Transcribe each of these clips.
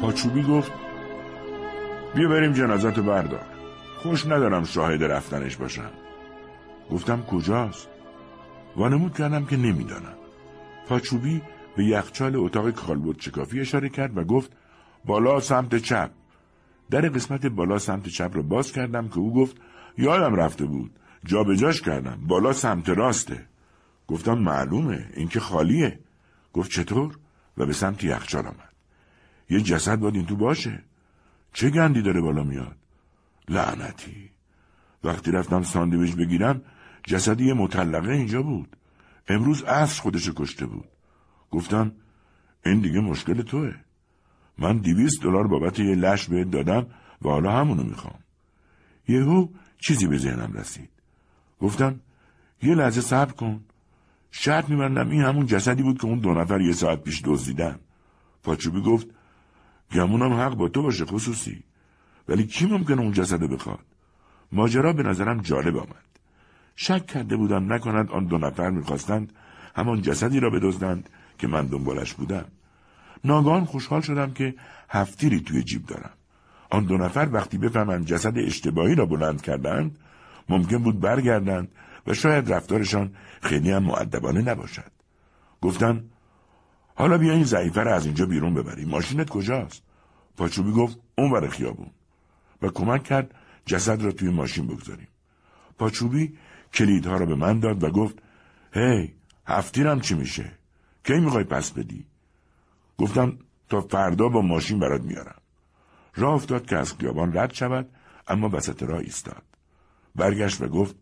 پاچوبی گفت بیا بریم جنازت بردار. خوش ندارم شاهد رفتنش باشم. گفتم کجاست؟ وانمود کردم که نمی‌دانم. پاچوبی به یخچال اتاق کالبد شکافی اشاره کرد و گفت بالا سمت چپ. در قسمت بالا سمت چپ را باز کردم که او گفت یادم رفته بود. جابجاش کردم. بالا سمت راسته. گفتم معلومه. این که خالیه. گفت چطور؟ و به سمت یخچال آمد. یه جسد باید این تو باشه. چه گندی داره بالا میاد؟ لعنتی. وقتی رفتم ساندویچ بگیرم جسدی مطلقه اینجا بود. امروز عصر خودش کشته بود. گفتم این دیگه مشکل توه. من دیویست دلار بابت یه لش بهت دادم و حالا همونو می‌خوام. یهو چیزی به ذهنم رسید. گفتم یه لحظه صبر کن. شرط میبندم این همون جسدی بود که اون دو نفر یه ساعت پیش دزدیدن. پاچوبی گفت گمونم حق با تو باشه خصوصی. ولی کی ممکنه اون جسد بخواد؟ ماجرا به نظرم جالب آمد. شک کرده بودم نکند آن دو نفر می‌خواستند همان جسدی را بدزدند که من دنبالش بودم. ناگان خوشحال شدم که هفتیری توی جیب دارم. آن دو نفر وقتی بفهمند جسد اشتباهی را بلند کردند ممکن بود برگردند و شاید رفتارشان خیلی هم معدبانه نباشد. گفتم حالا بیا این ضعیفه را از اینجا بیرون ببریم. ماشینت کجاست؟ پاچوبی گفت اون ور خیابون. و کمک کرد جسد را توی ماشین بگذاریم. پاچوبی کلیدها را به من داد و گفت هی هفتیرم چی میشه؟ کی می‌خوای پس بدی؟ گفتم تا فردا با ماشین برات میارم. راه افتاد که از خیابان رد شود اما وسط راه ایستاد. برگشت و گفت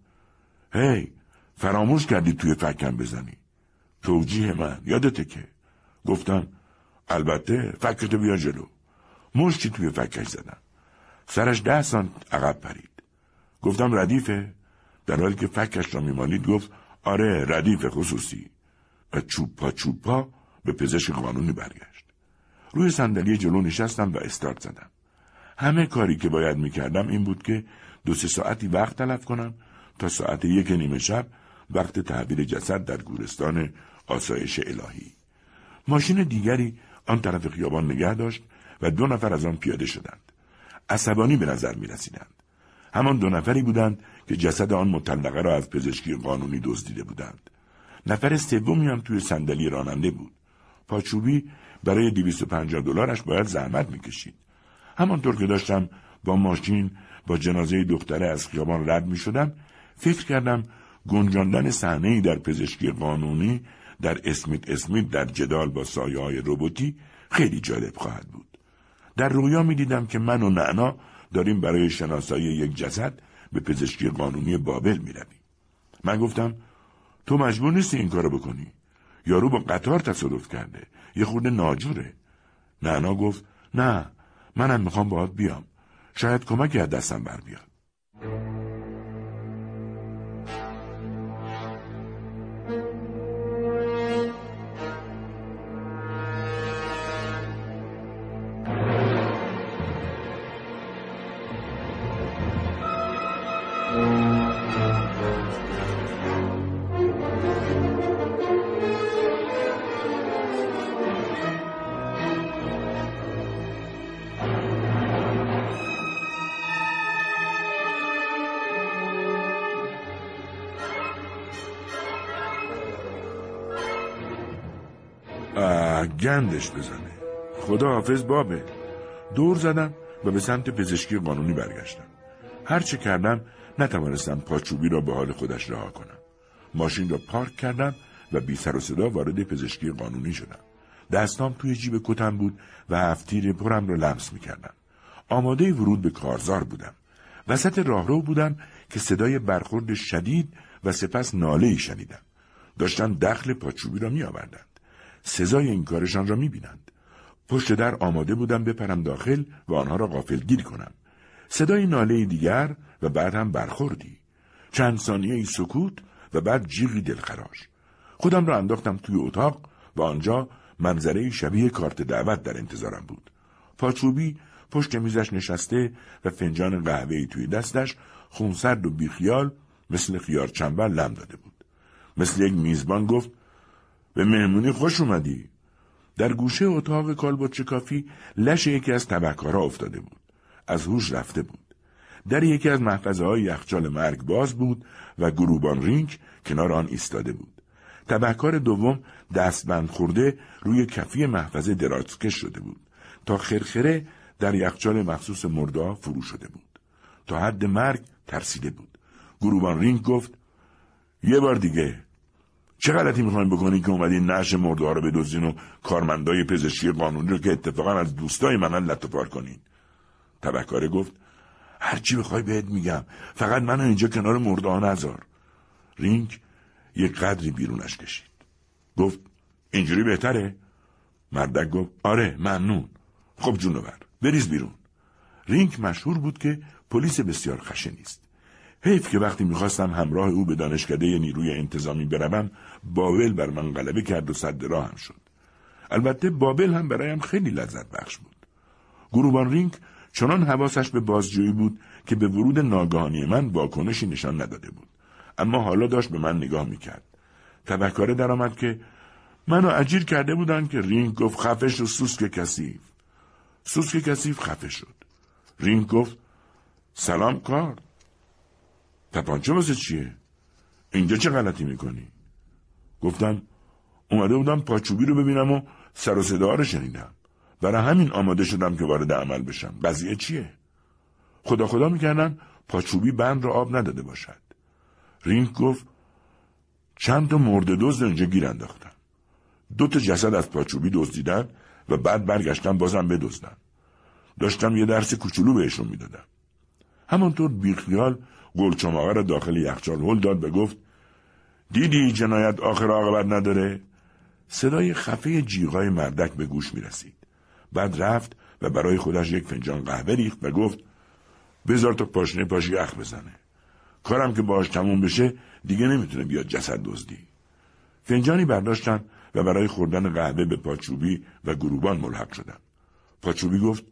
هی فراموش کردی توی فکم بزنی. توجیه من یادته که؟ گفتم البته فکرتو بیا جلو. مشتی توی فکش زدم سرش ده سانت عقب پرید. گفتم ردیفه. در حالی که فکش را میمانید گفت آره ردیف خصوصی. و چوبا چوبا به پزشک قانونی برگشت. روی صندلی جلو نشستم و استارت زدم. همه کاری که باید می‌کردم این بود که دو سه ساعتی وقت تلف کنم تا ساعت یک نیمه شب وقت تحویل جسد در گورستان آسایش الهی. ماشین دیگری آن طرف خیابان نگه داشت و دو نفر از آن پیاده شدند. عصبانی به نظر می رسیدند همان دو نفری بودند که جسد آن مطلقه را از پزشکی قانونی دزدیده بودند. نفر سومی هم توی صندلی راننده بود. پاچوبی برای دویست و پنجاه دلارش باید زحمت می‌کشید. همانطور که داشتم با ماشین با جنازه دختره از خیابان رد می شدم فکر کردم گنجاندن صحنه در پزشکی قانونی در اسمیت اسمیت در جدال با سایه های روبوتی خیلی جالب خواهد بود. در رویا می دیدم که من و نعنا داریم برای شناسایی یک جسد به پزشکی قانونی بابل می رویم. من گفتم تو مجبور نیستی این کارو بکنی. یارو با قطار تصادف کرده. یه خورده ناجوره. نعنا گفت نه منم می‌خوام باهات بیام. شاید کمکی از دستم بر بیاد. گندش بزنه خدا حافظ بابه دور زدم و به سمت پزشکی قانونی برگشتم هرچه کردم نتوانستم پاچوبی را به حال خودش رها کنم ماشین را پارک کردم و بی سر و صدا وارد پزشکی قانونی شدم دستام توی جیب کتم بود و هفتیر پرم را لمس می کردم. آماده ورود به کارزار بودم. وسط راهرو بودم که صدای برخورد شدید و سپس ناله ای شنیدم. داشتن دخل پاچوبی را می آوردن. سزای این کارشان را می‌بینند. پشت در آماده بودم بپرم داخل و آنها را غافلگیر کنم. صدای ناله دیگر و بعد هم برخوردی. چند ثانیه سکوت و بعد جیغی دلخراش. خودم را انداختم توی اتاق و آنجا منظره شبیه کارت دعوت در انتظارم بود. پاچوبی پشت میزش نشسته و فنجان قهوه‌ای توی دستش خونسرد و بیخیال مثل خیار چنبر لم داده بود. مثل یک میزبان گفت به مهمونی خوش اومدی در گوشه اتاق کالبد کافی لش یکی از تبهکارا افتاده بود. از هوش رفته بود. در یکی از محفظه های یخچال مرگ باز بود و گروبان رینک کنار آن ایستاده بود. تبهکار دوم دستبند خورده روی کفی محفظه درازکش شده بود تا خرخره در یخچال مخصوص مردا فرو شده بود. تا حد مرگ ترسیده بود. گروبان رینک گفت یه بار دیگه چه غلطی می‌خواین بکنین که اومدین نعش مرده رو بدزدین و کارمندای پزشکی قانونی رو که اتفاقا از دوستای منن لطفار کنین؟ تبهکاره گفت هرچی بخوای بهت میگم. فقط منو اینجا کنار مرده نذار. رینگ یک قدری بیرونش کشید. گفت اینجوری بهتره؟ مردک گفت آره ممنون. خب جونور بریز بیرون. رینگ مشهور بود که پلیس بسیار خشنی است حیف که وقتی می‌خواستم همراه او به دانشکده نیروی انتظامی بروم بابل بر من غلبه کرد و سد راهم شد. البته بابل هم برایم خیلی لذت بخش بود. گروهبان رینگ چنان حواسش به بازجویی بود که به ورود ناگهانی من واکنشی نشان نداده بود. اما حالا داشت به من نگاه می‌کرد. تبهکاره درآمد که منو اجیر کرده بودن که رینگ گفت خفه شو سوسک کثیف. سوسک کثیف خفه شد. رینگ گفت سلام کارد تپانچه واسه چیه؟ اینجا چه غلطی می‌کنی؟ گفتم اومده بودم پاچوبی رو ببینم و سر و صدا رو شنیدم. برای همین آماده شدم که وارد عمل بشم. قضیه چیه؟ خدا خدا می‌کردن پاچوبی بند را آب نداده باشد. رینگ گفت چند تا مرده دزد اینجا گیر انداختن. دو تا جسد از پاچوبی دزدیدن و بعد برگشتن بازم بدزدن. داشتم یه درس کوچولو بهشون می‌دادم. همانطور بیخیال گلچماقه را داخل یخچال هل داد و گفت دیدی جنایت آخر عاقبت نداره؟ صدای خفه جیغای مردک به گوش می رسید. بعد رفت و برای خودش یک فنجان قهوه ریخت و گفت بذار تا پاشنه پاشی یخ بزنه. کارم که باش تموم بشه دیگه نمی‌تونه بیاد جسد دزدی. فنجانی برداشتن و برای خوردن قهوه به پاچوبی و گروبان ملحق شدن. پاچوبی گفت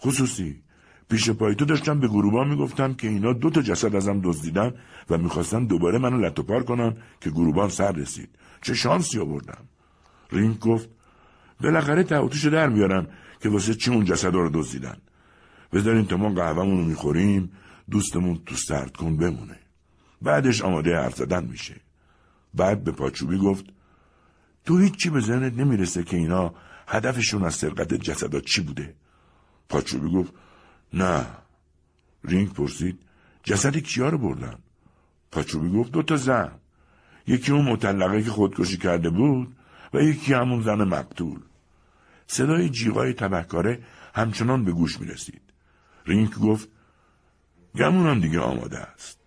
خصوصی پیش پای تو داشتم به گروبان می‌گفتم که اینا دو تا جسد ازم دزدیدن و می‌خواستن دوباره منو لطوپار کنن که گروبان سر رسید. چه شانسی آوردم. رینگ گفت بالاخره تهشو در میارم که واسه چی اون جسد رو دزدیدن. بذارین تا ما قهوهمون رو می‌خوریم دوستمون تو سرد کن بمونه. بعدش آماده حرف زدن میشه. بعد به پاچوبی گفت تو هیچی به ذهنت نمی‌رسه که اینا هدفشون از سرقت جسدا چی بوده؟ پاچوبی گفت نه رینگ پرسید جسد کیا رو بردن پاچوبی گفت دو تا زن یکی اون مطلقه که خودکشی کرده بود و یکی همون زن مقتول صدای جیغای تبهکاره همچنان به گوش می رسید. رینک گفت گمونم دیگه آماده است.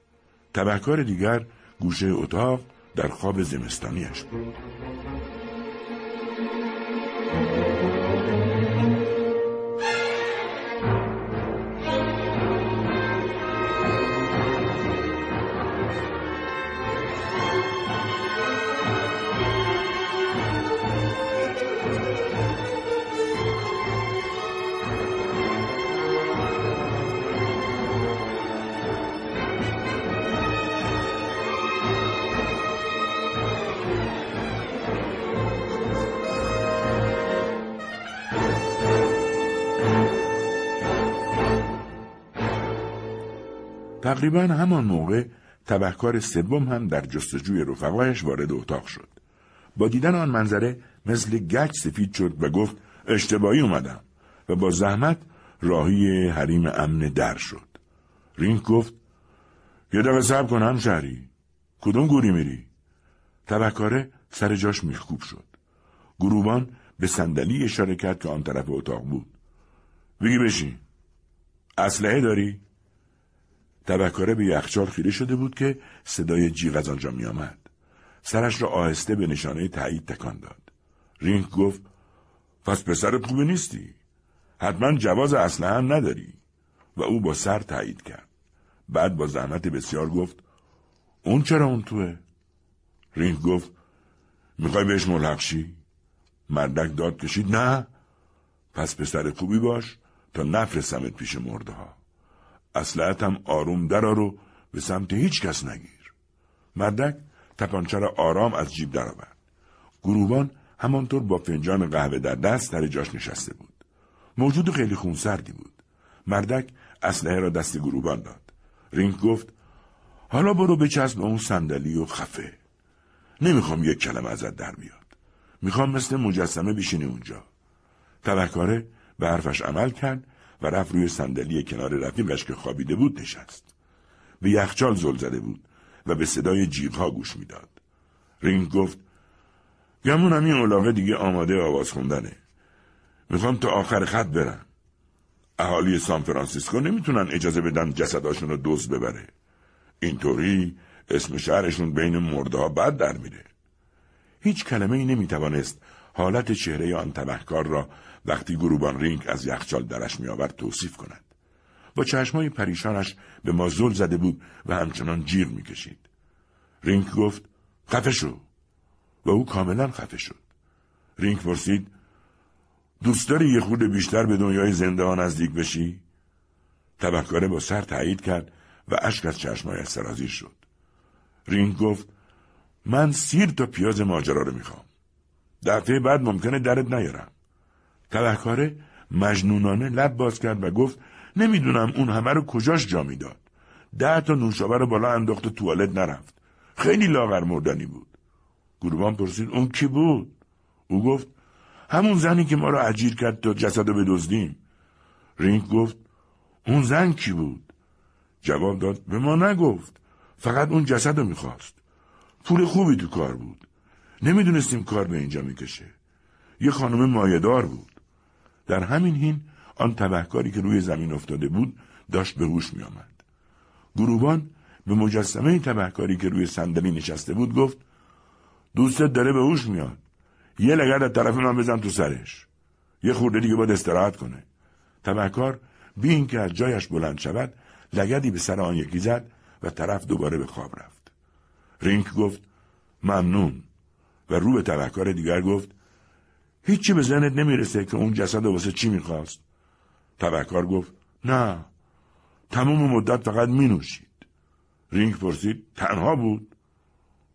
تبهکار دیگر گوشه اتاق در خواب زمستانیش بود. تقریبا همان موقع تبهکار سوم هم در جستجوی رفقایش وارد اتاق شد. با دیدن آن منظره مثل گچ سفید شد و گفت اشتباهی اومدم و با زحمت راهی حریم امن در شد. رینک گفت یه دقیقه صبر کن هم شهری. کدوم گوری میری؟ تبهکاره سر جاش میخکوب شد. گروبان به صندلی اشاره کرد که آن طرف اتاق بود. بگی بشین. اسلحه داری؟ تبهکاره به یخچال خیره شده بود که صدای جیغ از آنجا می آمد. سرش را آهسته به نشانه تایید تکان داد. رینک گفت پس پسر خوبی نیستی. حتما جواز اسلحه هم نداری. و او با سر تایید کرد. بعد با زحمت بسیار گفت اون چرا اون توه؟ رینک گفت می‌خوای بهش ملحق؟ مردک داد کشید نه پس پسر خوبی باش تا نفرستمت پیش مرده ها. هم آروم درارو به سمت هیچ کس نگیر. مردک تپانچه را آرام از جیب درآورد. گروبان همانطور با فنجان قهوه در دست در جاش نشسته بود. موجود خیلی خونسردی بود. مردک اسلحه را دست گروبان داد. رینگ گفت حالا برو بچسب به اون صندلی و خفه. نمی‌خوام یک کلمه ازت در بیاد. می‌خوام مثل مجسمه بشینی اونجا. تبهکاره به حرفش عمل کرد و رفت روی صندلی کنار رفیقش که خوابیده بود نشست. به یخچال زل زده بود و به صدای جیغها گوش می‌داد. رینگ گفت گمونم این الاغه دیگه آماده آواز خوندنه. می‌خوام تا آخر خط برم. اهالی سان فرانسیسکو نمی‌تونن اجازه بدن جسداشون رو دزد ببره. اینطوری اسم شهرشون بین مرده ها بد در میره. هیچ کلمه ای نمی‌توانست حالت چهره آن تبهکار را وقتی گروبان رینگ از یخچال درش میآورد توصیف کند. با چشمای پریشانش به ما زل زده بود و همچنان جیغ می‌کشید. رینگ گفت خفه شو و او کاملا خفه شد. رینگ پرسید دوست داری یه خورده بیشتر به دنیای زنده ها نزدیک بشی؟ تبهکاره با سر تایید کرد و اشک از چشمایش سرازیر شد. رینگ گفت من سیر تا پیاز ماجرا رو می‌خوام. دفعه بعد ممکنه درت نیارم. تبهکاره مجنونانه لب باز کرد و گفت نمی‌دونم اون همه رو کجاش جا می‌داد. ده تا نوشابه رو بالا انداخت توالت نرفت. خیلی لاغر مردنی بود. گروبان پرسید اون کی بود؟ او گفت همون زنی که ما رو اجیر کرد تا جسد رو بدزدیم. رینگ گفت اون زن کی بود؟ جواب داد به ما نگفت. فقط اون جسد رو می‌خواست. پول خوبی تو کار بود. نمی‌دونستیم کار به اینجا می‌کشه. یه خانم مایدار بود. در همین هین آن تبهکاری که روی زمین افتاده بود داشت به هوش میآمد. گروبان به مجسمه تبهکاری که روی صندلی نشسته بود گفت دوستت داره به هوش میاد. یه لگد از طرف من بزن تو سرش. یه خورده دیگه باید استراحت کنه. تبهکار بی اینکه از جایش بلند شود لگدی به سر آن یکی زد و طرف دوباره به خواب رفت. رینک گفت ممنون و رو به تبهکار دیگر گفت هیچی به ذهنت نمی‌رسه که اون جسد واسه چی می‌خواست. تبهکار گفت نه تمام مدت فقط مینوشید. رینگ پرسید تنها بود؟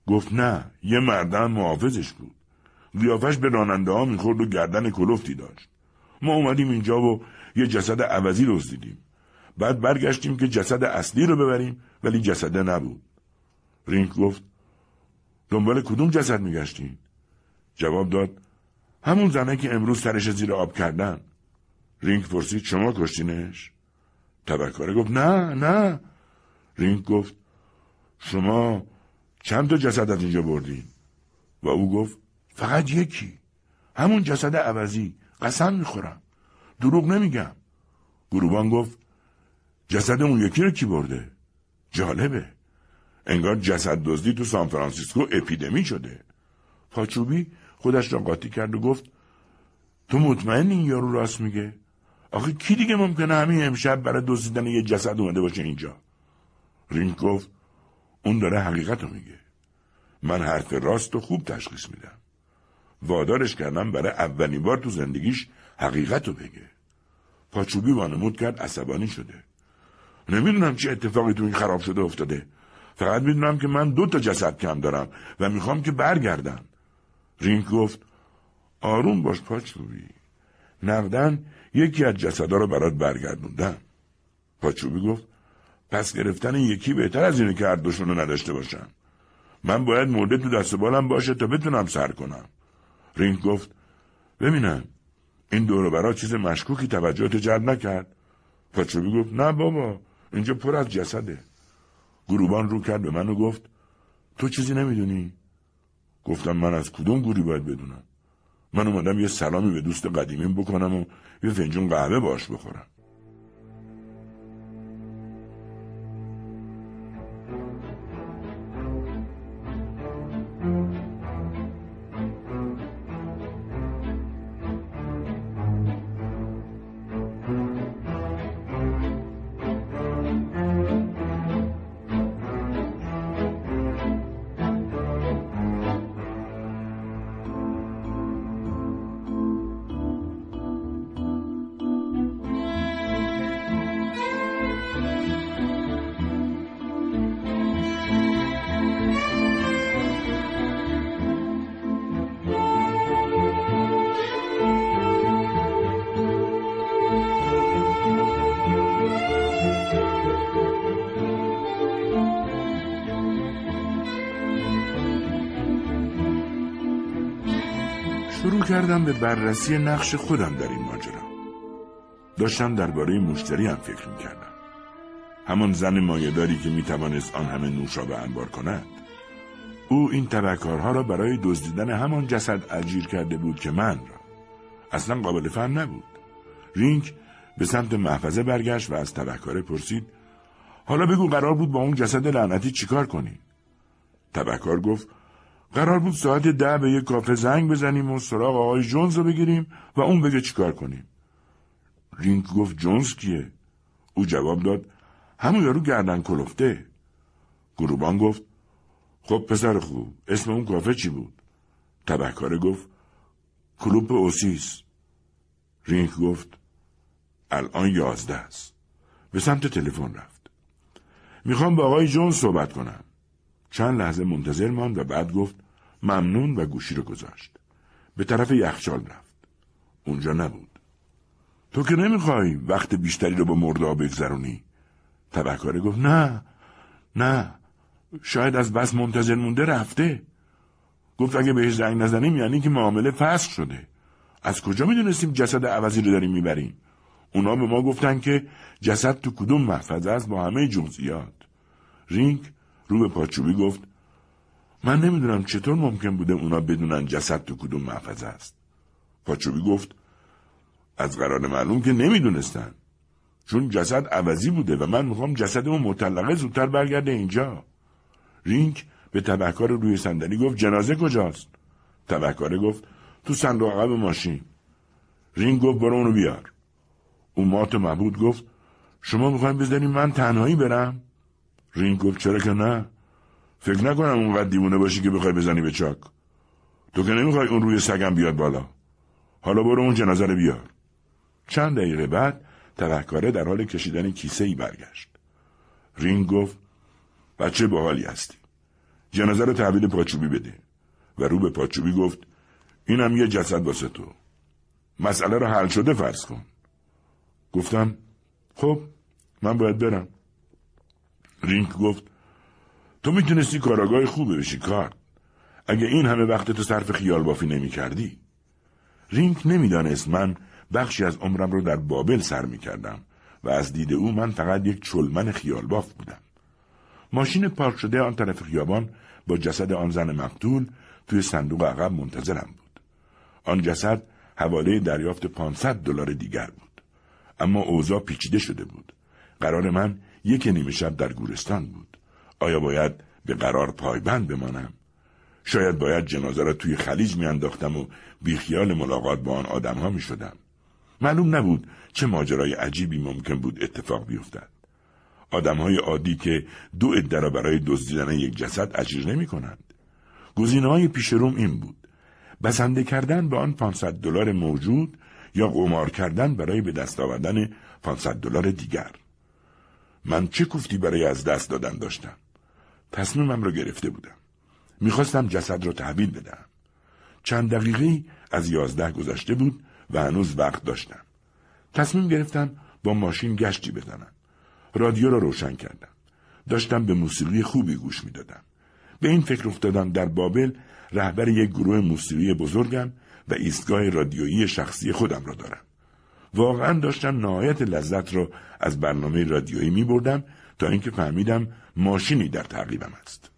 گفت نه یه مرده محافظش بود. قیافش به راننده ها می‌خورد و گردن کلفتی داشت. ما اومدیم اینجا و یه جسد عوضی دزدیدیم. بعد برگشتیم که جسد اصلی رو ببریم ولی جسده نبود. رینگ گفت دنبال کدوم جسد میگشتین؟ جواب داد همون زنه که امروز سرشو زیر آب کردن. رینگ پرسید شما کشتینش؟ تبهکاره گفت نه نه. رینگ گفت شما چند تا جسد از اینجا بردین؟ و او گفت فقط یکی. همون جسد عوضی. قسم می‌خورم. دروغ نمیگم. گروبان گفت جسد اون یکی رو کی برده؟ جالبه. انگار جسد دزدی تو سان فرانسیسکو اپیدمی شده. پاچوبی خودش را قاطی کرد و گفت تو مطمئن این یارو راست میگه؟ آخه کی دیگه ممکنه همین امشب برای دزدیدن یه جسد اومده باشه اینجا؟ رینگ گفت اون داره حقیقت رو میگه. من حرف راست و خوب تشخیص میدم. وادارش کردم برای اولین بار تو زندگیش حقیقت رو بگه. پاچوبی وانمود کرد عصبانی شده. نمی‌دونم چه اتفاقی تو این خراب شده افتاده. فقط می‌دونم که من دو تا جسد کم دارم و می‌خوام که برگردم. رینگ گفت آروم باش پاچوبی. نقداً یکی از جسدا رو برات برگردوندم. پاچوبی گفت پس گرفتن یکی بهتر از اینه که هر دوشون رو نداشته باشم من باید مرده تو دست بالم باشه تا بتونم سر کنم. رینگ گفت ببینم این دور و برا چیز مشکوکی توجهت جلب نکرد؟ پاچوبی گفت نه بابا اینجا پر از جسده. گروبان رو کرد به من و گفت تو چیزی نمی‌دونی؟ گفتم من از کدوم گوری باید بدونم؟ من اومدم یه سلامی به دوست قدیمیم بکنم و یه فنجون قهوه باش بخورم. کردم به بررسی نقش خودم در این ماجرا. داشتم درباره مشتری هم فکر می‌کردم. همان زن مایهداری که می‌توانست آن همه نوشابه انبار کند او این تبکارها را برای دزدیدن همان جسد اجیر کرده بود که من را. اصلا قابل فهم نبود. رینک به سمت محفظه برگشت و از تبکاره پرسید حالا بگو قرار بود با اون جسد لعنتی چیکار کنی؟ تبکار گفت قرار بود ساعت ده به یک کافه زنگ بزنیم و سراغ آقای جونز رو بگیریم و اون بگه چیکار کنیم. رینک گفت جونز کیه؟ او جواب داد همون یارو گردن کلفته. گروبان گفت خب پسر خوب اسم اون کافه چی بود؟ تبهکاره گفت کلوپ اوسیس. رینک گفت الان یازده است. به سمت تلفن رفت. می‌خوام با آقای جون صحبت کنم. چند لحظه منتظر ماند و بعد گفت ممنون و گوشی رو گذاشت. به طرف یخچال رفت. اونجا نبود. تو که نمی‌خوای وقت بیشتری رو با مردا بگذرونی؟ تبهکاره گفت نه نه. شاید از بس منتظر مونده رفته. گفت اگه بهش زنگ نزنیم یعنی که معامله فسخ شده. از کجا می‌دونستیم جسد عوضی رو داریم می‌بریم؟ اونا به ما گفتن که جسد تو کدوم محفظه است؟ با همه جزئیات. رینگ رو به پاچوبی گفت من نمی‌دونم چطور ممکن بوده اونا بدونن جسد تو کدوم محفظه است. پاچوبی گفت از قرار معلوم که نمی‌دونستن چون جسد عوضی بوده و من می‌خوام جسد اون مطلقه زودتر برگرده اینجا. رینک به تبهکار روی صندلی گفت جنازه کجاست؟ تبهکاره گفت تو صندوق عقب ماشین. رینگ گفت برو اونو بیار. اون مات و مبهوت گفت شما می‌خواین بذارین من تنهایی برم؟ رینگ گفت چرا که نه؟ فکر نکنم اونقدر دیوونه باشی که بخوای بزنی به چاک. تو که نمی‌خوای اون روی سگم بیاد بالا. حالا برو اون جنازه رو بیار. چند دقیقه بعد تبهکاره در حال کشیدن کیسه ای برگشت. رینگ گفت بچه باحالی هستی. جنازه رو تحویل پاچوبی بده. و رو به پاچوبی گفت اینم یه جسد واسه تو. مسئله رو حل شده فرض کن. گفتم خب من باید برم. رینک گفت تو می‌تونستی کاراگاه خوبه بشی کار اگه این همه وقت تو صرف خیال بافی نمی کردی رینک نمی‌دانست من بخشی از عمرم رو در بابل سر می کردم و از دید او من فقط یک چلمن خیال باف بودم ماشین پارک شده آن طرف خیابان با جسد آن زن مقتول توی صندوق عقب منتظرم بود. آن جسد حواله دریافت 500 دلار دیگر بود. اما اوضاع پیچیده شده بود. قرار من یک نیمه شب در گورستان بود. آیا باید به قرار پایبند بمانم؟ شاید باید جنازه را توی خلیج میانداختم و بیخیال ملاقات با آن آدم ها می شدم. معلوم نبود چه ماجرای عجیبی ممکن بود اتفاق بیفتد. آدم های عادی که دو عده را برای دزدیدن یک جسد اجیر نمی کنند. گزینه های پیش روم این بود. بسنده کردن به آن 500 دلار موجود یا قمار کردن برای به دست آوردن 500 دلار دیگر. من چه کوفتی برای از دست دادن داشتم؟ تصمیمم را گرفته بودم. می‌خواستم جسد را تحویل بدم. چند دقیقه از یازده گذشته بود و هنوز وقت داشتم. تصمیم گرفتم با ماشین گشتی بزنم. رادیو را روشن کردم. داشتم به موسیقی خوبی گوش می‌دادم. به این فکر افتادم در بابل رهبر یک گروه موسیقی بزرگم و ایستگاه رادیویی شخصی خودم را دارم. واقعا داشتم نهایت لذت را از برنامه رادیویی می بردم تا اینکه فهمیدم ماشینی در تعقیبم است.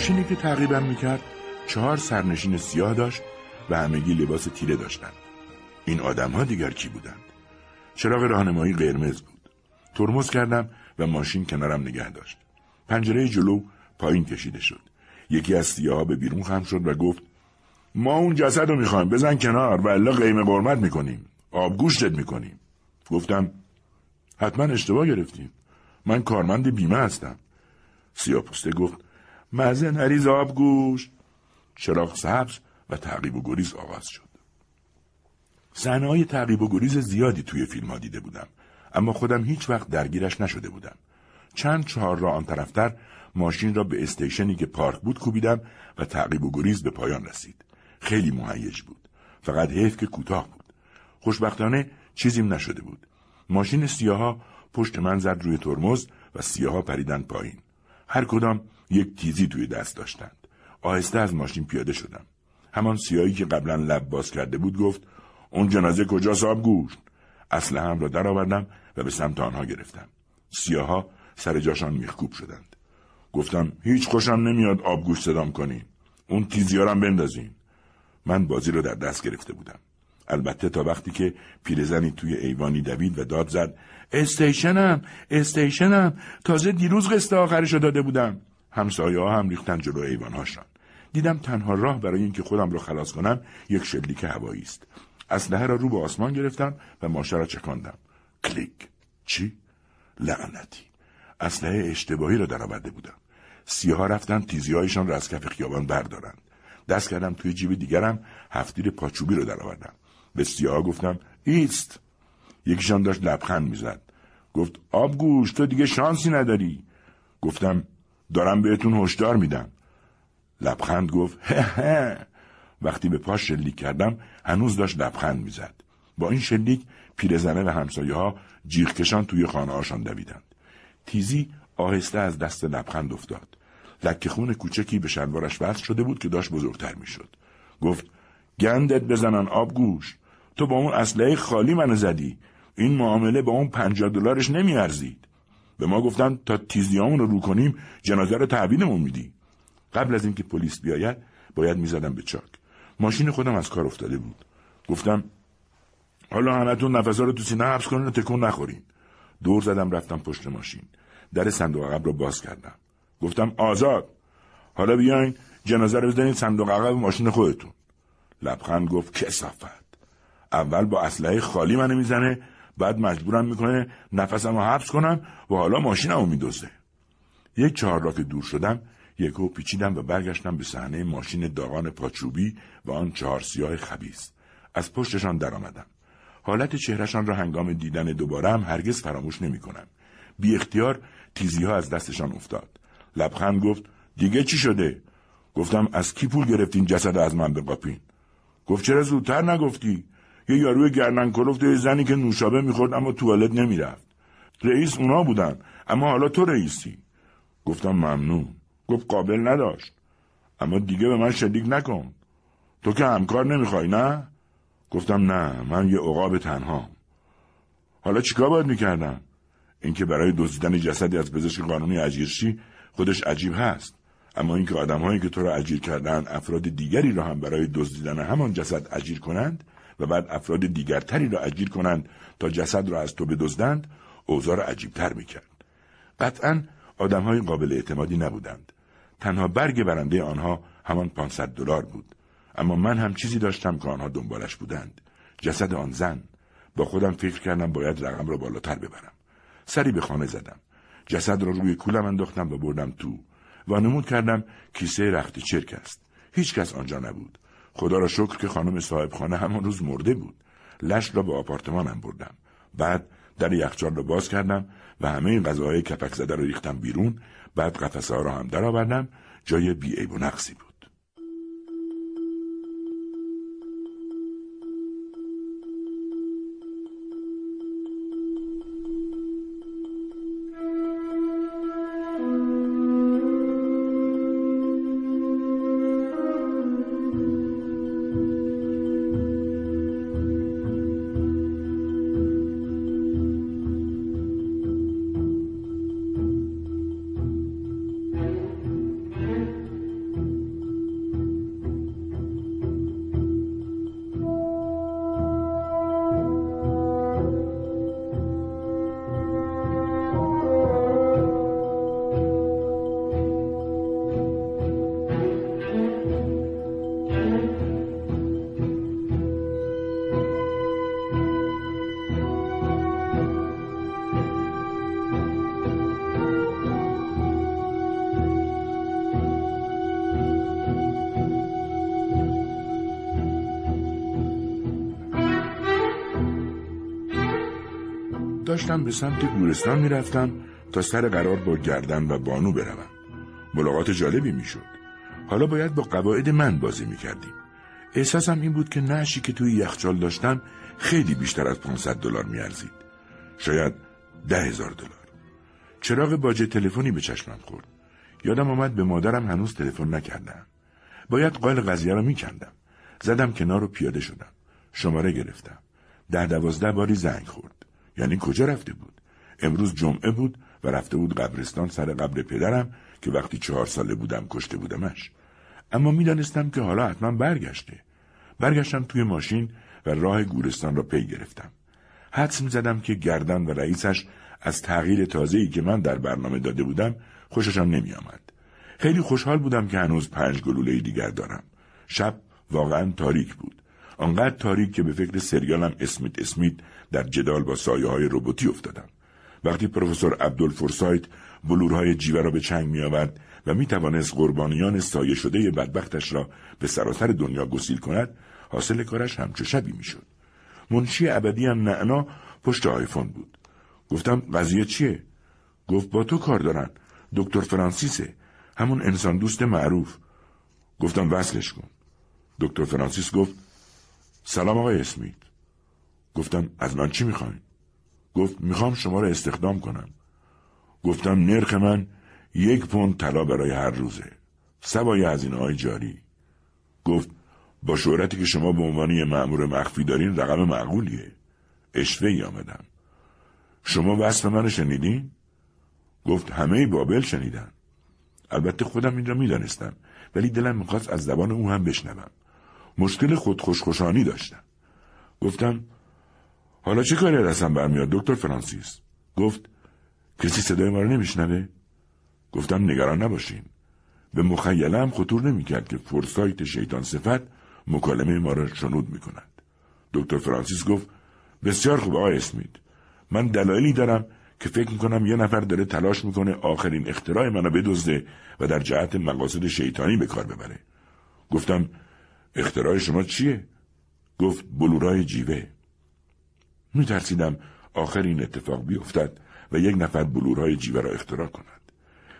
ماشینی که تعقیبم می‌کرد چهار سرنشین سیاه داشت و همگی لباس تیره داشتند. این آدم ها دیگر کی بودند؟ چراغ راهنمایی قرمز بود. ترمز کردم و ماشین کنارم نگه داشت. پنجره جلو پایین کشیده شد. یکی از سیاه به بیرون خم شد و گفت ما اون جسد رو می‌خوایم. بزن کنار و قیم قرمت می‌کنیم. آبگوشتت می‌کنیم. گفتم حتما اشتباه گرفتیم. من کارمند بیمه هستم. سیاپوسته گفت مزه نریز آبگوشت چراغ سبز و تعقیب و گریز آغاز شد. صحنه های تعقیب و گریز زیادی توی فیلم ها دیده بودم. اما خودم هیچ وقت درگیرش نشده بودم. چند چهار را آن طرفتر ماشین را به استیشنی که پارک بود کوبیدم و تعقیب و گریز به پایان رسید. خیلی مهیج بود. فقط حیف که کوتاه بود. خوشبختانه چیزیم نشده بود. ماشین سیاها پشت من زد روی ترمز و سیاها پریدن پایین. هر کدام یک تیزی توی دست داشتند. آهسته از ماشین پیاده شدم. همان سیاهی که قبلا لب باز کرده بود گفت اون جنازه کجا صاحب گوشت؟ اسلحه هم را درآوردم و به سمت آنها گرفتم. سیاها سر جاشان میخکوب شدند. گفتم هیچ خوشم نمیاد آبگوش صدام کنین اون تیزیارم بندازین من بازی رو در دست گرفته بودم. البته تا وقتی که پیرزنی توی ایوانی دوید و داد زد استیشنم استیشنم. تازه دیروز قسط آخرشو داده بودم. همسایه ها هم ریختن جلو ایوانهاشان دیدم تنها راه برای اینکه خودم رو خلاص کنم یک شلیک هوایی است. اسلحه را رو به آسمان گرفتم و ماشه را چکاندم. کلیک. چی؟ لعنتی. اسلحه اشتباهی را درآورده بودم. سیاها رفتن تیزیهایشان را از کف خیابان بردارند. دست کردم توی جیب دیگرم هفتیر پاچوبی رو درآوردم. به سیاها گفتم ایست. یکیشان داشت لبخند می‌زد. گفت آبگوش تو دیگه شانسی نداری. گفتم دارم بهتون هشدار میدم. لبخند گفت هه هه. وقتی به پاش شلیک کردم هنوز داشت لبخند می‌زد. با این شلیک پیرزنه و همسایه ها جیغکشان توی خانه هاشان دویدند. تیزی آهسته از دست لبخند افتاد. لکه خون کوچکی به شلوارش وصل شده بود که داشت بزرگتر می‌شد. گفت گندت بزنن آبگوش. تو با اون اسلحه خالی منو زدی. این معامله با اون پنجاه دلارش نمیارزید. به ما گفتن تا تیزیامون رو رو کنیم جنازه رو تحویلمون میدی. قبل از اینکه پلیس بیاید باید می‌زدم به چاک. ماشین خودم از کار افتاده بود. گفتم حالا همتون نفسا رو تو سینه حبس کنین و تکون نخورین. دور زدم رفتم پشت ماشین. در صندوق عقب رو باز کردم. گفتم آزاد! حالا بیاین جنازه رو بزنین صندوق عقب ماشین خودتون. لبخند گفت کسافت! اول با اسلحه خالی منو می‌زنه بعد مجبورم می‌کنه نفسم رو حبس کنم و حالا ماشینمو میدوزه یک چهار که دور شدم یکو پیچیدم و برگشتم به صحنه ماشین داغان پاچوبی و آن چهار سیاه خبیس از پشتشان درآمدم حالت چهرهشان را هنگام دیدن دوباره هم هرگز فراموش نمی کنم. بی اختیار تیزی ها از دستشان افتاد. لبخند گفت دیگه چی شده؟ گفتم از کی پول گرفتین جسد از من بقاپین؟ گفت چرا زودتر نگفتی؟ یه یاروی گردن کلفت یه زنی که نوشابه می‌خورد اما توالت نمی‌رفت. رئیس اونا بودن اما حالا تو رئیسی. گفتم ممنون. گفت قابل نداشت. اما دیگه به من شلیک نکن. تو که همکار نمی‌خوای نه؟ گفتم نه من یه عقاب تنها حالا چیکار باید می‌کردم اینکه برای دزدیدن جسدی از پزشک قانونی اجیرشی خودش عجیب هست اما اینکه آدمهایی که تو را اجیر کردن افراد دیگری را هم برای دزدیدن همان جسد اجیر کنند و بعد افراد دیگرتری را اجیر کنند تا جسد را از تو بدزدند اوضاع را عجیبتر می‌کرد. قطعا آدمهای قابل اعتمادی نبودند. تنها برگ برنده آنها همان 500 دلار بود. اما من هم چیزی داشتم که آنها دنبالش بودند. جسد آن زن. با خودم فکر کردم باید رقم را بالاتر ببرم. سری به خانه زدم. جسد را روی کولم انداختم و بردم تو. و نمود کردم کیسه رخت چرک است. هیچ کس آنجا نبود. خدا را شکر که خانم صاحب خانه همان روز مرده بود. لش را به آپارتمانم بردم. بعد در یخچال را باز کردم و همه این غذاهای کپک زده را ریختم بیرون. بعد قفسه ها را هم درآوردم. جای بیعیب و نقصی بود. داشتم به سمت گورستان می‌رفتم تا سر قرار با گردن و بانو بروم. ملاقات جالبی می‌شد. حالا باید با قواعد من بازی می‌کردیم. احساسم این بود که نشی که توی یخچال داشتم خیلی بیشتر از 500 دلار میارزید. شاید ده هزار دلار. چراغ باجه تلفنی به چشمم خورد. یادم آمد به مادرم هنوز تلفن نکردم. باید قال قضیه رو میکندم. زدم کنار و پیاده شدم. شماره گرفتم. ده دوازده باری زنگ خورد. یعنی کجا رفته بود؟ امروز جمعه بود و رفته بود قبرستان سر قبر پدرم که وقتی چهار ساله بودم کشته بودمش. اما می‌دانستم که حالا حتما برگشته. برگشتم توی ماشین و راه گورستان را پی گرفتم. حدس زدم که گردن و رئیسش از تغییر تازه‌ای که من در برنامه داده بودم خوششان نمیآمد. خیلی خوشحال بودم که هنوز پنج گلوله دیگر دارم. شب واقعا تاریک بود. آنقدر تاریک که به فکر سریالم اسمیت اسمیت در جدال با سایه های روبوتی افتادم وقتی پروفسور عبدالفرسایت بلورهای جیوه را به چنگ می آورد و می توانست قربانیان سایه شده بدبختش را به سراسر دنیا گسیل کند حاصل کارش همچو شبی می شد. منشی ابدی هم نعنا پشت آیفون بود. گفتم قضیه چیه؟ گفت با تو کار دارن. دکتر فرانسیسه. همون انسان دوست معروف. گفتم وصلش کن. دکتر فرانسیس گفت سلام آقای اسمیت. گفتم از من چی می‌خواین؟ گفت می‌خوام شما را استخدام کنم. گفتم نرخ من یک پوند طلا برای هر روزه. سوای هزینه های جاری. گفت با شهرتی که شما به عنوان یه مأمور مخفی دارین رقم معقولیه. اشوه ای آمدم. شما وصف من شنیدین؟ گفت همه بابل شنیدن. البته خودم این را می‌دانستم ولی دلم می‌خواست از زبان او هم بشنوم. مشکل خودخوشخوشانی داشتم. گفتم حالا چه کاری دستم برمیاد دکتر فرانسیس؟ گفت کسی صدای ما رو نمیشنوه؟ گفتم نگران نباشین. به مخیلم خطور نمی‌کرد که فرسایت شیطان صفت مکالمه ما را شنود می‌کند. دکتر فرانسیس گفت بسیار خوب آقای اسمیت. من دلایلی دارم که فکر می‌کنم یه نفر داره تلاش می‌کنه آخرین اختراع منو بدزده و در جهت مقاصد شیطانی به کار ببره. گفتم اختراع شما چیه؟ گفت بلورای جیوه. میترسیدم آخر این اتفاق بیفتد و یک نفر بلورهای جیوه را اختراع کند.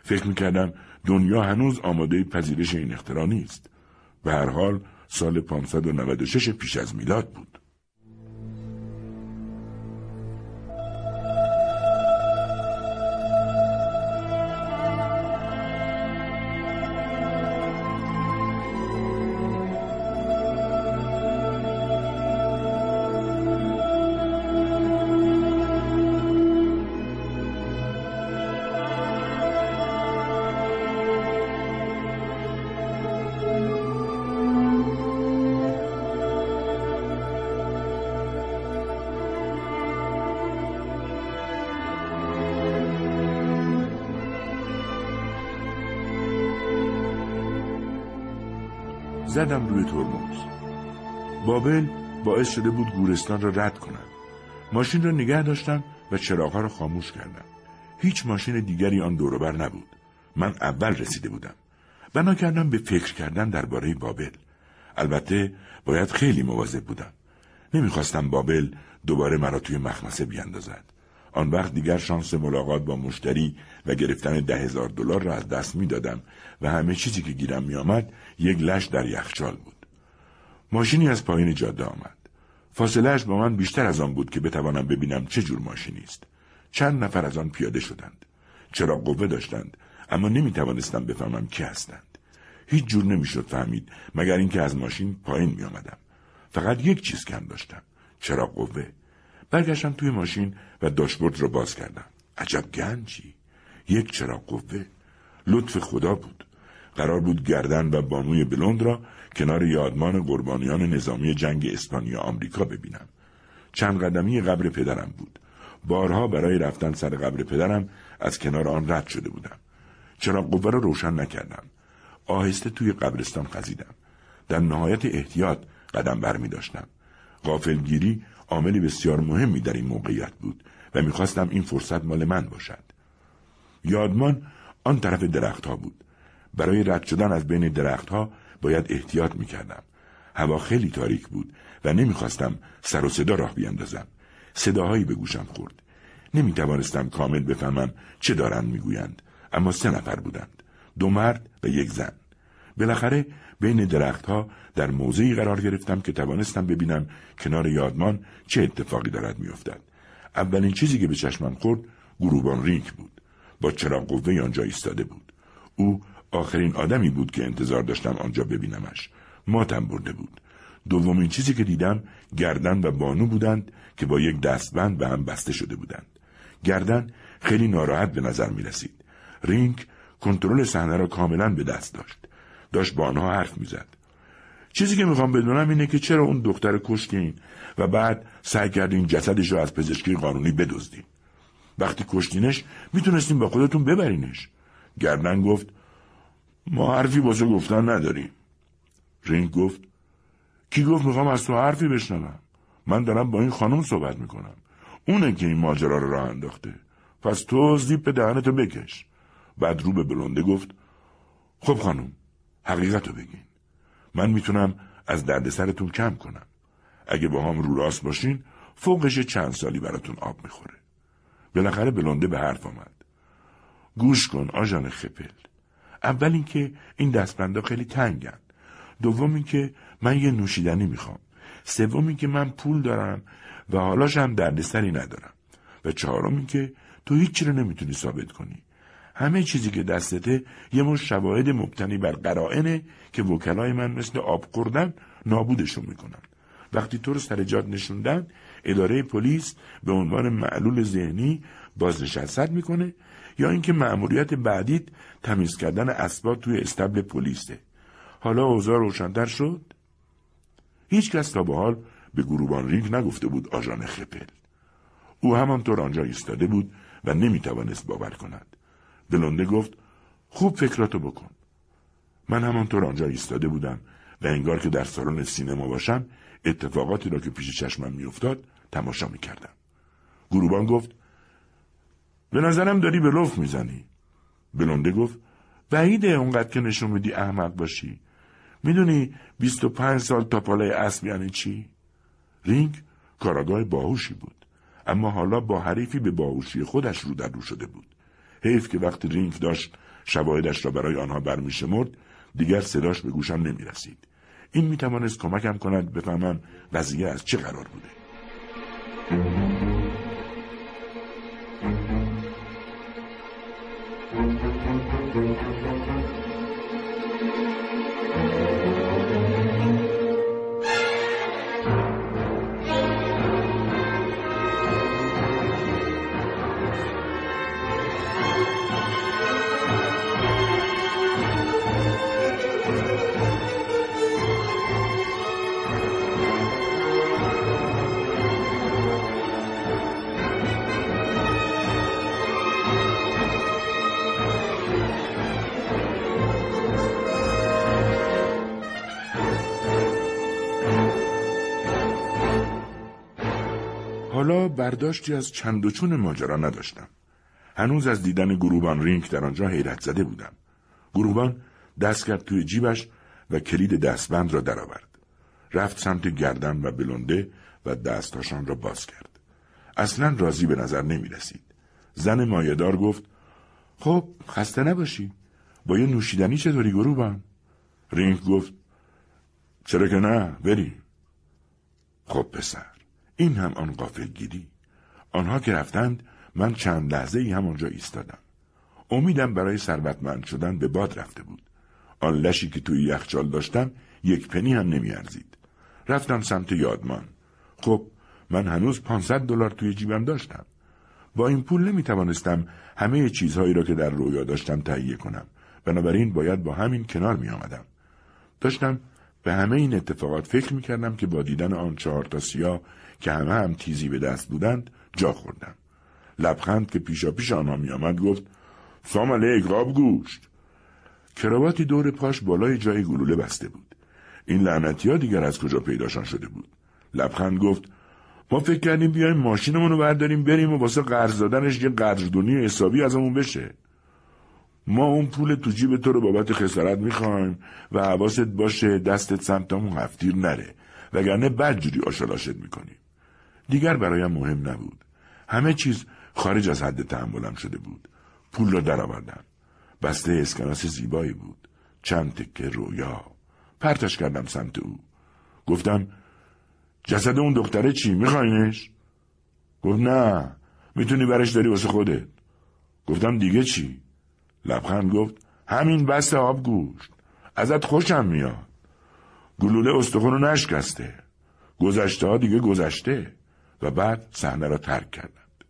فکر می‌کردم دنیا هنوز آماده پذیرش این اختراع نیست. به هر حال سال 596 پیش از میلاد بود. روی ترمز. بابل باعث شده بود گورستان را رد کنم ماشین را نگه داشتم و چراغها را خاموش کردم. هیچ ماشین دیگری آن دوروبر نبود. من اول رسیده بودم. بنا کردم به فکر کردن درباره بابل. البته باید خیلی مواظب بودم. نمی‌خواستم بابل دوباره مرا توی مخمسه بیاندازد. آن وقت دیگر شانس ملاقات با مشتری و گرفتن ده هزار دلار را از دست می‌دادم و همه چیزی که گیرم میآمد یک لش در یخچال بود. ماشینی از پایین جاده آمد. فاصلهش با من بیشتر از آن بود که بتوانم ببینم چه جور ماشینی است. چند نفر از آن پیاده شدند. چرا قوه داشتند اما نمی توانستم بفهمم کی هستند. هیچ جور نمی‌شد فهمید مگر اینکه از ماشین پایین می آمدم. فقط یک چیز کم داشتم. چرا قوه؟ برگشتم توی ماشین و داشبورد را باز کردم. عجب گنجی. یک چراغ قوه. لطف خدا بود. قرار بود گردن و بانوی بلوند را کنار یادمان قربانیان نظامی جنگ اسپانیا آمریکا ببینم. چند قدمی قبر پدرم بود. بارها برای رفتن سر قبر پدرم از کنار آن رد شده بودم. چراغ قوه را روشن نکردم. آهسته توی قبرستان خزیدم. در نهایت احتیاط قدم بر می داشتم. غافلگیری عاملی بسیار مهمی در این موقعیت بود و می‌خواستم این فرصت مال من باشد. یادمان آن طرف درختها بود. برای رد شدن از بین درختها باید احتیاط می‌کردم. هوا خیلی تاریک بود و نمی‌خواستم سر و صدا راه بیاندازم. صداهایی به گوشم خورد. نمی توانستم کامل بفهمم چه دارند می‌گویند اما سه نفر بودند دو مرد و یک زن بالاخره بین درختها در موضعی قرار گرفتم که توانستم ببینم کنار یادمان چه اتفاقی دارد میافتد اولین چیزی که به چشمم خورد گروبان رینک بود با چراغ قوه آنجا ایستاده بود او آخرین آدمی بود که انتظار داشتم آنجا ببینمش. ماتم برده بود. دومین چیزی که دیدم گردن و بانو بودند که با یک دستبند به هم بسته شده بودند. گردن خیلی ناراحت به نظر می رسید رینک کنترل صحنه را کاملا به دست داشت. داشت با آنها حرف می‌زد. چیزی که می‌خوام بدونم اینه که چرا اون دختر کشتین و بعد سعی کردین جسدش رو از پزشکی قانونی بدزدین. وقتی کشتینش می‌تونستیم با خودتون ببرینش. گردن گفت ما حرفی واسه گفتن نداریم. رینگ گفت کی گفت می‌خوام از تو حرفی بشنوم؟ من دارم با این خانم صحبت می‌کنم. اونه که این ماجرا رو راه انداخته. پس تو زیپ دهنتو بکش. بعد رو به بلنده گفت خب خانم حقیقت رو بگین. من می‌تونم از دردسرتون کم کنم. اگه با هم رو راست باشین فوقش چند سالی براتون آب می‌خوره. بالاخره بلنده به حرف آمد. گوش کن آژان خپل. اول اینکه این دستبندا خیلی تنگن. دوم اینکه من یه نوشیدنی می‌خوام. سوم اینکه من پول دارم و حالاش هم دردسری ندارم. و چهارم اینکه تو هیچی رو نمی‌تونی ثابت کنی. همه چیزی که دستته یه مش شواهد مبتنی بر قرائنه که وکلای من مثل آب خوردن نابودشون می‌کنن. وقتی تو رو سر جاد نشوندن اداره پلیس به عنوان معلول ذهنی بازنشست می‌کنه یا اینکه مأموریت بعدیت تمیز کردن اسباب توی استبل پلیسه. حالا اوضاع روشنتر شد؟ هیچ کس تا به حال به گروبان رینگ نگفته بود آژان خپل. او همانطور آنجا ایستاده بود و نمی‌توانست باور کند. بلونده گفت خوب فکراتو بکن. من همانطور آنجا ایستاده بودم و انگار که در سالن سینما باشم اتفاقاتی را که پیش چشمم میافتاد تماشا می‌کردم. گروبان گفت به نظرم داری به لف می‌زنی. بلونده گفت بعیده اونقدر که نشون میدی احمق باشی. می‌دونی بیست و پنج سال تا پالای اسب یعنی چی؟ رینگ کاراگاه باهوشی بود. اما حالا با حریفی به باهوشی خودش رو در رو شده بود. حیف که وقتی رینگ داشت شواهدش را برای آنها برمیشمرد دیگر صداش به گوشم نمی‌رسید. این می‌توانست کمکم کند بفهمم وضعیه از چه قرار بوده. حالا برداشتی از چند و چون ماجرا نداشتم. هنوز از دیدن گروبان رینگ در آنجا حیرت زده بودم. گروبان دست کرد توی جیبش و کلید دستبند را درآورد. رفت سمت گردن و بلنده و دستهاشان را باز کرد. اصلا راضی به نظر نمی رسید. زن مایدار گفت خب خسته نباشی. با یه نوشیدنی چطوری گروبان؟ رینگ گفت چرا که نه بری. خب پسر این هم آن گیری. آنها که رفتند من چند لحظه ای همانجا ایستادم. امیدم برای ثروتمند شدن به باد رفته بود. آن لشی که توی یخچال داشتم یک پنی هم نمیارزید. رفتم سمت یادمان. خب من هنوز 500 دلار توی جیبم داشتم. با این پول نمی توانستم همه چیزهایی را که در رویا داشتم تهیه کنم. بنابراین باید با همین کنار می آمدم. داشتم به همه این اتفاقات فکر می کردم که با دیدن آن چهار تا سیاه که همه هم تیزی به دست بودند جا خوردم. لبخند که پیشا پیش آنها می آمد گفت سام علیک راب گوشت. کراواتی دور پاش بالای جای گلوله بسته بود. این لعنتی ها دیگر از کجا پیداشان شده بود؟ لبخند گفت ما فکر کردیم بیایم ماشینمون رو برداریم بریم و واسه قرض دادنش یه قدردونی حسابی ازمون بشه. ما اون پول تو جیب تو رو بابت خسارت می‌خوایم و حواست باشه دستت سمتمون هفتیر نره وگرنه بدجوری آشلاشت می‌کنیم دیگر برایم مهم نبود. همه چیز خارج از حد تحملم شده بود. پول را درآوردم. بسته اسکناس زیبایی بود. چند تکه رویا. پرتش کردم سمت او. گفتم جسد اون دختره چی؟ میخواینش گفت نه. می‌تونی برش داری واسه خودت. گفتم دیگه چی؟ لبخند گفت همین بست آب گوشت. ازت خوشم میاد. گلوله استخون رو نشکسته. گذشته ها دیگه گذشته. و بعد صحنه را ترک کردند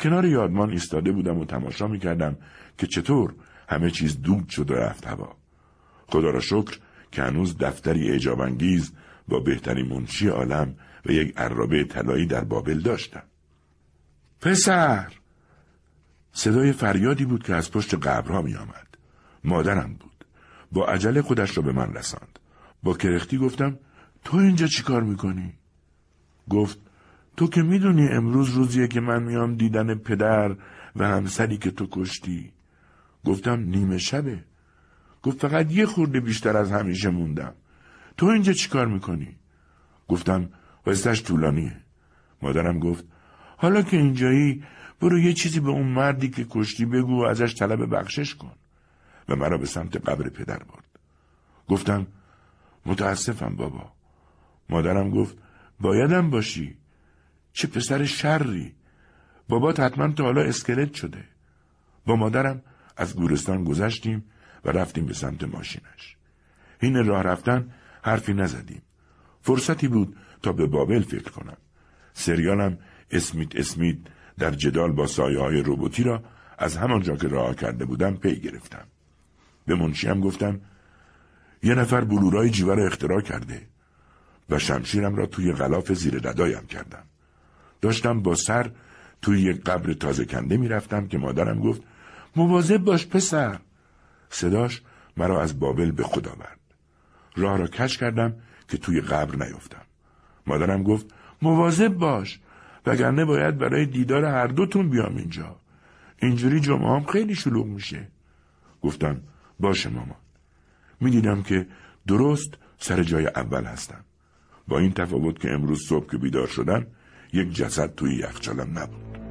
کنار یادمان ایستاده بودم و تماشا می‌کردم که چطور همه چیز دود شد و رفت هوا خدا را شکر که هنوز دفتری اعجابانگیز با بهترین منشی عالم و یک عرابه طلایی در بابل داشتم پسر صدای فریادی بود که از پشت قبرها می آمد. مادرم بود. با عجله خودش را به من رساند. با کرختی گفتم تو اینجا چیکار می‌کنی؟ گفت تو که می‌دونی امروز روزیه که من میام دیدن پدر و همسری که تو کشتی. گفتم نیمه شبه. گفت فقط یه خورده بیشتر از همیشه موندم. تو اینجا چیکار می‌کنی؟ گفتم قصدش طولانیه. مادرم گفت حالا که اینجایی برو یه چیزی به اون مردی که کشتی بگو و ازش طلب بخشش کن و مرا به سمت قبر پدر برد گفتم متاسفم بابا مادرم گفت بایدم باشی چه پسر شری. بابات حتما تا حالا اسکلت شده. با مادرم از گورستان گذشتیم و رفتیم به سمت ماشینش. این راه رفتن حرفی نزدیم. فرصتی بود تا به بابل فکر کنم. سریالم اسمیت اسمیت در جدال با سایه های روبوتی را از همانجا که راه کرده بودم پی گرفتم. به منشیم گفتم یه نفر بلورای جیوه را اختراع کرده و شمشیرم را توی غلاف زیر ددایم کردم. داشتم با سر توی یک قبر تازه کنده می‌رفتم که مادرم گفت مواظب باش پسر. صداش مرا از بابل به خدا برد. راه را کش کردم که توی قبر نیفتم. مادرم گفت مواظب باش وگرنه باید برای دیدار هر دوتون بیام اینجا اینجوری جمعه هم خیلی شلوغ میشه گفتم باشه مامان می‌دیدم که درست سر جای اول هستم با این تفاوت که امروز صبح که بیدار شدم یک جسد توی یخچالم نبود.